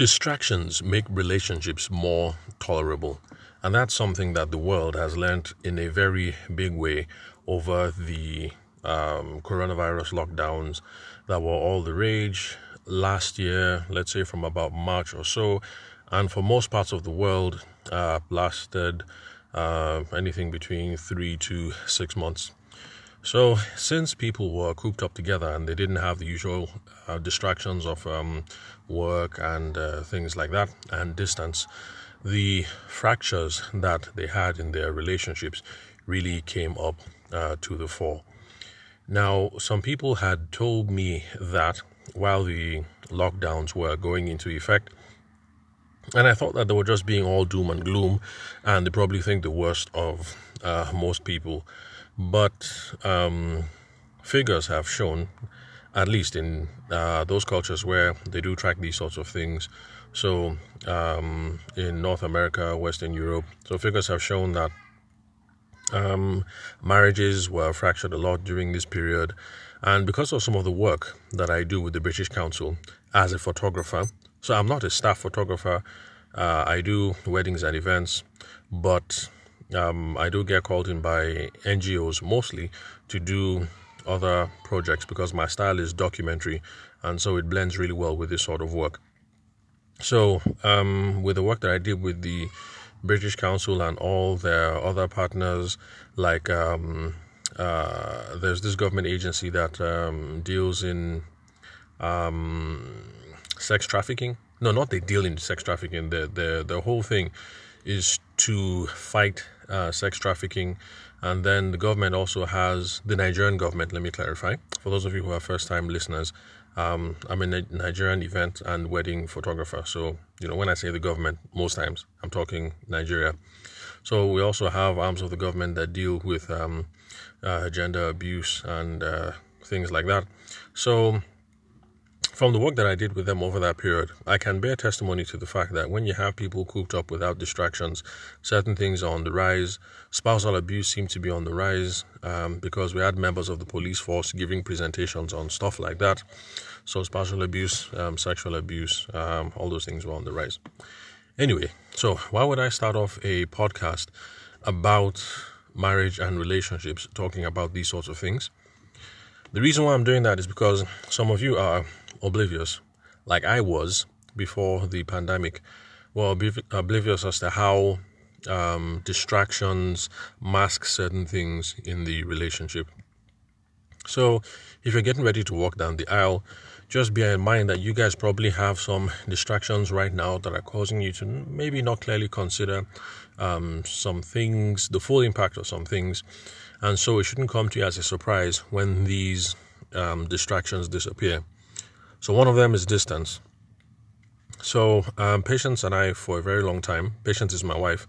Distractions make relationships more tolerable. And that's something that the world has learned in a very big way over the um, coronavirus lockdowns that were all the rage last year, let's say from about March or so. And for most parts of the world, uh, lasted uh, anything between three to six months. So, since people were cooped up together and they didn't have the usual uh, distractions of um, work and uh, things like that and distance, the fractures that they had in their relationships really came up uh, to the fore. Now, some people had told me that while the lockdowns were going into effect, and I thought that they were just being all doom and gloom, and they probably think the worst of uh, most people but um, figures have shown, at least in uh, those cultures where they do track these sorts of things, so um, in North America, Western Europe, so figures have shown that um, marriages were fractured a lot during this period. And because of some of the work that I do with the British Council as a photographer, so I'm not a staff photographer, uh, I do weddings and events, but um, I do get called in by NGOs mostly to do other projects because my style is documentary and so it blends really well with this sort of work. So, um, with the work that I did with the British Council and all their other partners, like um, uh, there's this government agency that um, deals in um, sex trafficking. No, not they deal in sex trafficking. The the the whole thing is to fight uh, sex trafficking. And then the government also has the Nigerian government, let me clarify. For those of you who are first time listeners, um, I'm a Nigerian event and wedding photographer. So, you know, when I say the government, most times I'm talking Nigeria. So, we also have arms of the government that deal with um, uh, gender abuse and uh, things like that. So, from the work that I did with them over that period, I can bear testimony to the fact that when you have people cooped up without distractions, certain things are on the rise. Spousal abuse seemed to be on the rise um, because we had members of the police force giving presentations on stuff like that. So, spousal abuse, um, sexual abuse, um, all those things were on the rise. Anyway, so why would I start off a podcast about marriage and relationships talking about these sorts of things? The reason why I'm doing that is because some of you are oblivious, like I was before the pandemic, well, oblivious as to how um, distractions mask certain things in the relationship. So, if you're getting ready to walk down the aisle, just bear in mind that you guys probably have some distractions right now that are causing you to maybe not clearly consider um, some things, the full impact of some things. And so it shouldn't come to you as a surprise when these um, distractions disappear. So one of them is distance. So um, Patience and I, for a very long time, Patience is my wife.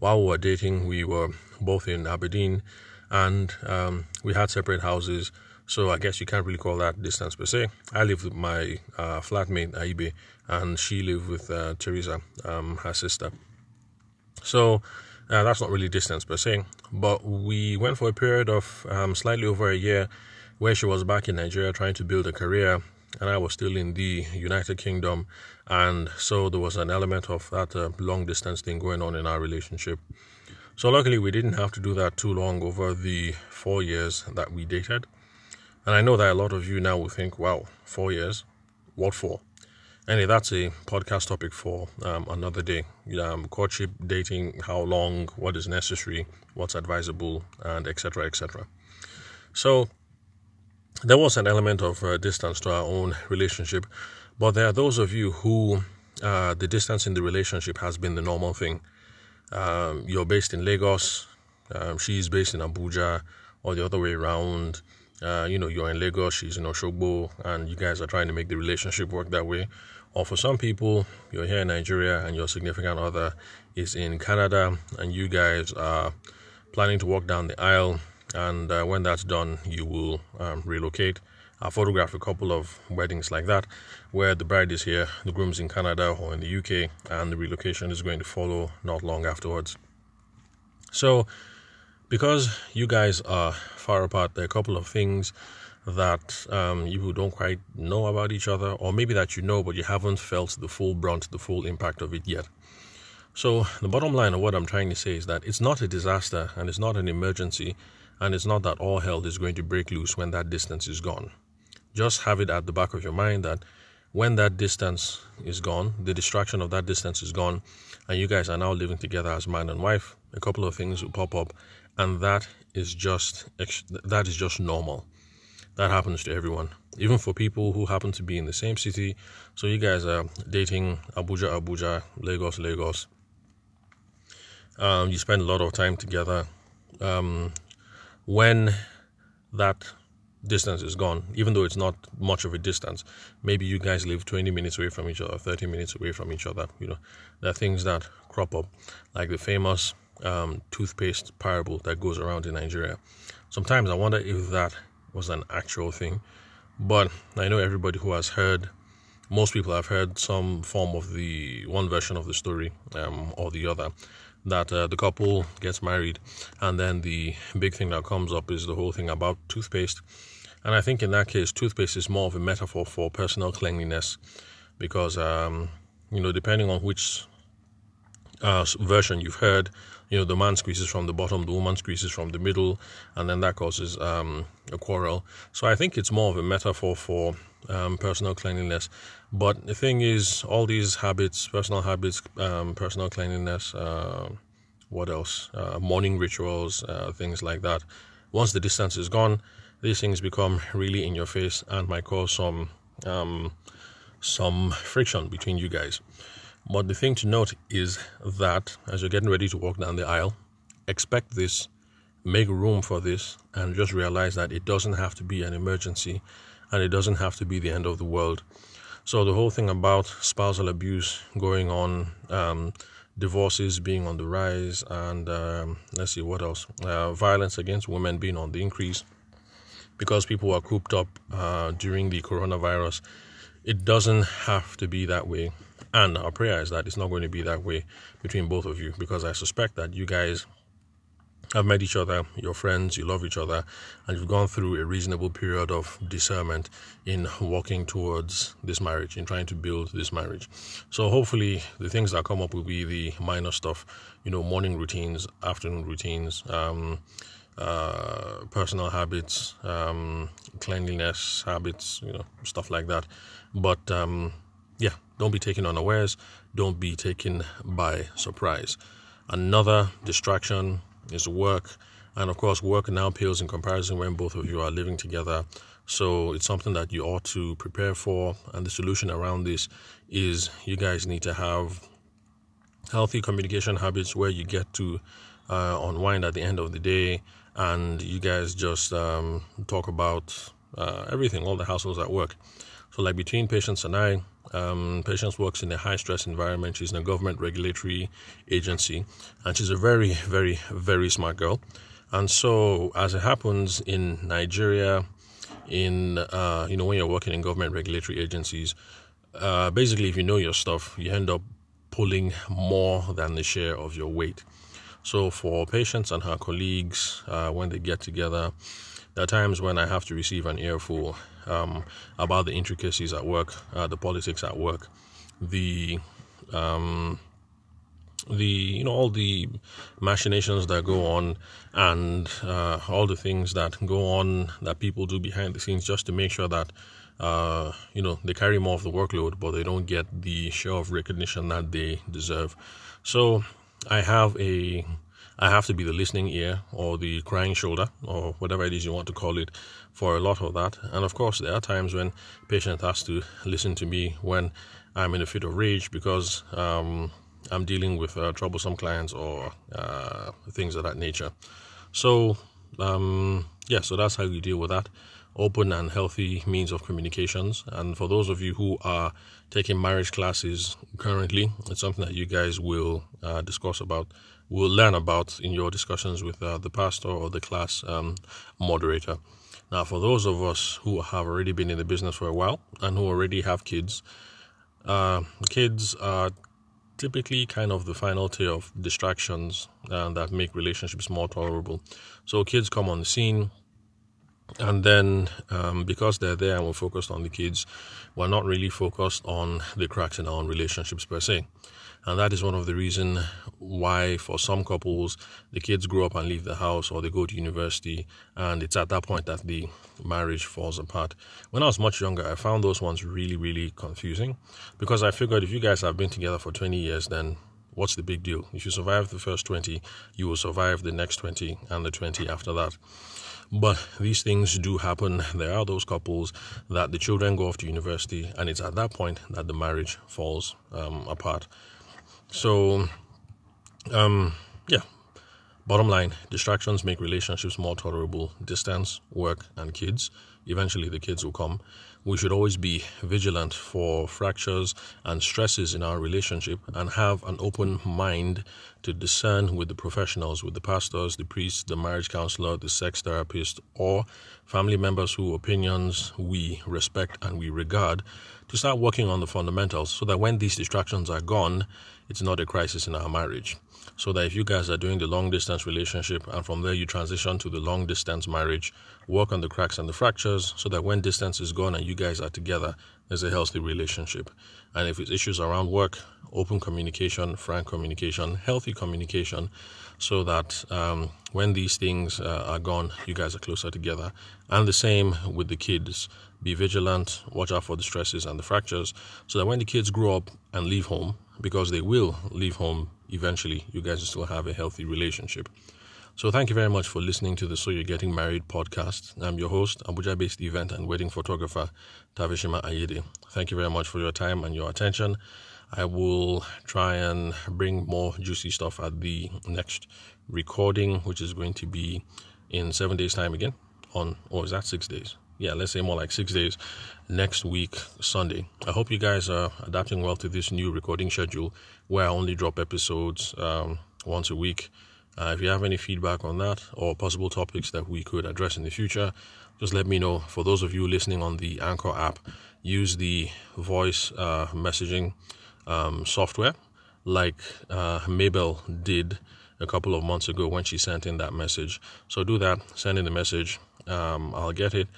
While we were dating, we were both in Aberdeen, and um, we had separate houses. So I guess you can't really call that distance per se. I lived with my uh, flatmate Aibe, and she lived with uh, Teresa, um, her sister. So uh, that's not really distance per se, but we went for a period of um, slightly over a year where she was back in Nigeria trying to build a career, and I was still in the United Kingdom, and so there was an element of that uh, long distance thing going on in our relationship. So luckily, we didn't have to do that too long over the four years that we dated. And I know that a lot of you now will think, "Wow, four years? What for?" Anyway, that's a podcast topic for um, another day. Um, courtship, dating, how long, what is necessary, what's advisable, and etc. etc. So there was an element of uh, distance to our own relationship, but there are those of you who uh, the distance in the relationship has been the normal thing. Um, you're based in Lagos, um, she's based in Abuja, or the other way around. Uh, you know, you're in Lagos, she's in Oshogbo, and you guys are trying to make the relationship work that way. Or for some people, you're here in Nigeria and your significant other is in Canada, and you guys are planning to walk down the aisle. And uh, when that's done, you will um, relocate. I photographed a couple of weddings like that, where the bride is here, the groom's in Canada or in the UK, and the relocation is going to follow not long afterwards. So, because you guys are far apart, there are a couple of things that um, you don't quite know about each other, or maybe that you know but you haven't felt the full brunt, the full impact of it yet. So, the bottom line of what I'm trying to say is that it's not a disaster and it's not an emergency, and it's not that all hell is going to break loose when that distance is gone. Just have it at the back of your mind that when that distance is gone, the distraction of that distance is gone, and you guys are now living together as man and wife, a couple of things will pop up, and that is just that is just normal. That happens to everyone, even for people who happen to be in the same city. So you guys are dating Abuja, Abuja, Lagos, Lagos um, you spend a lot of time together. Um, when that distance is gone, even though it's not much of a distance, maybe you guys live 20 minutes away from each other, 30 minutes away from each other. You know, there are things that crop up, like the famous um, toothpaste parable that goes around in Nigeria. Sometimes I wonder if that was an actual thing, but I know everybody who has heard most people have heard some form of the one version of the story um, or the other that uh, the couple gets married, and then the big thing that comes up is the whole thing about toothpaste. And I think in that case, toothpaste is more of a metaphor for personal cleanliness because, um, you know, depending on which uh, version you've heard, you know, the man squeezes from the bottom, the woman squeezes from the middle, and then that causes um, a quarrel. So I think it's more of a metaphor for um, personal cleanliness. But the thing is, all these habits, personal habits, um, personal cleanliness, uh, what else? Uh, morning rituals, uh, things like that. Once the distance is gone, these things become really in your face and might cause some um, some friction between you guys. But the thing to note is that as you're getting ready to walk down the aisle, expect this, make room for this, and just realize that it doesn't have to be an emergency and it doesn't have to be the end of the world. So, the whole thing about spousal abuse going on, um, divorces being on the rise, and um, let's see what else, uh, violence against women being on the increase because people are cooped up uh, during the coronavirus. It doesn't have to be that way. And our prayer is that it's not going to be that way between both of you because I suspect that you guys have met each other, you're friends, you love each other, and you've gone through a reasonable period of discernment in walking towards this marriage, in trying to build this marriage. So hopefully the things that come up will be the minor stuff, you know, morning routines, afternoon routines, um, uh, personal habits, um, cleanliness habits, you know, stuff like that. But um, don't be taken unawares. Don't be taken by surprise. Another distraction is work. And of course, work now pales in comparison when both of you are living together. So it's something that you ought to prepare for. And the solution around this is you guys need to have healthy communication habits where you get to uh, unwind at the end of the day and you guys just um, talk about uh, everything, all the hassles at work. So, like between Patience and I, um, Patience works in a high stress environment. She's in a government regulatory agency, and she's a very, very, very smart girl. And so, as it happens in Nigeria, in uh, you know when you're working in government regulatory agencies, uh, basically if you know your stuff, you end up pulling more than the share of your weight. So for Patience and her colleagues, uh, when they get together, there are times when I have to receive an earful um, about the intricacies at work, uh, the politics at work, the um, the you know all the machinations that go on and uh, all the things that go on that people do behind the scenes just to make sure that uh, you know they carry more of the workload but they don't get the share of recognition that they deserve. So i have a I have to be the listening ear or the crying shoulder or whatever it is you want to call it for a lot of that. And of course, there are times when Patience has to listen to me when I'm in a fit of rage because um, I'm dealing with uh, troublesome clients or uh, things of that nature. So, um, yeah, so that's how you deal with that. Open and healthy means of communications. And for those of you who are taking marriage classes currently, it's something that you guys will uh, discuss about will learn about in your discussions with uh, the pastor or the class um, moderator. Now, for those of us who have already been in the business for a while and who already have kids, uh, kids are typically kind of the final tier of distractions uh, that make relationships more tolerable. So, kids come on the scene, And then, um, because they're there and we're focused on the kids, we're not really focused on the cracks in our own relationships per se. And that is one of the reasons why, for some couples, the kids grow up and leave the house or they go to university, and it's at that point that the marriage falls apart. When I was much younger, I found those ones really, really confusing because I figured if you guys have been together for 20 years, then what's the big deal? If you survive the first 20, you will survive the next 20 and the 20 after that. But these things do happen. There are those couples that the children go off to university, and it's at that point that the marriage falls um, apart. So, um. Bottom line distractions make relationships more tolerable. Distance, work, and kids. Eventually, the kids will come. We should always be vigilant for fractures and stresses in our relationship and have an open mind to discern with the professionals, with the pastors, the priests, the marriage counselor, the sex therapist, or family members whose opinions we respect and we regard to start working on the fundamentals so that when these distractions are gone, it's not a crisis in our marriage. So that if you guys are doing the long distance relationship and from there you transition to the long distance marriage, work on the cracks and the fractures so that when distance is gone and you guys are together, there's a healthy relationship. And if it's issues around work, open communication, frank communication, healthy communication, so that um, when these things uh, are gone, you guys are closer together. And the same with the kids. Be vigilant, watch out for the stresses and the fractures, so that when the kids grow up and leave home, because they will leave home eventually, you guys will still have a healthy relationship. So thank you very much for listening to the So You're Getting Married podcast. I'm your host, Abuja-based event and wedding photographer, Tavishima Ayede. Thank you very much for your time and your attention. I will try and bring more juicy stuff at the next recording, which is going to be in seven days' time again. On, or is that six days? Yeah, let's say more like six days next week, Sunday. I hope you guys are adapting well to this new recording schedule where I only drop episodes um, once a week. Uh, if you have any feedback on that or possible topics that we could address in the future, just let me know. For those of you listening on the Anchor app, use the voice uh, messaging um, software like uh, Mabel did a couple of months ago when she sent in that message. So do that, send in the message. Um, I'll get it.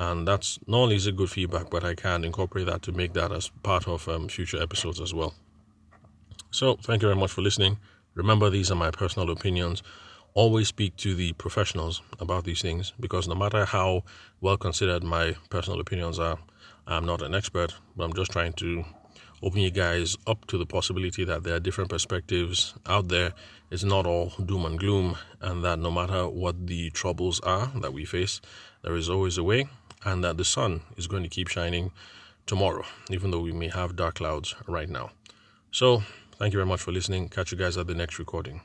And that's not only is it good feedback, but I can incorporate that to make that as part of um, future episodes as well. So, thank you very much for listening. Remember, these are my personal opinions. Always speak to the professionals about these things because no matter how well considered my personal opinions are, I'm not an expert, but I'm just trying to open you guys up to the possibility that there are different perspectives out there. It's not all doom and gloom, and that no matter what the troubles are that we face, there is always a way, and that the sun is going to keep shining tomorrow, even though we may have dark clouds right now. So, Thank you very much for listening. Catch you guys at the next recording.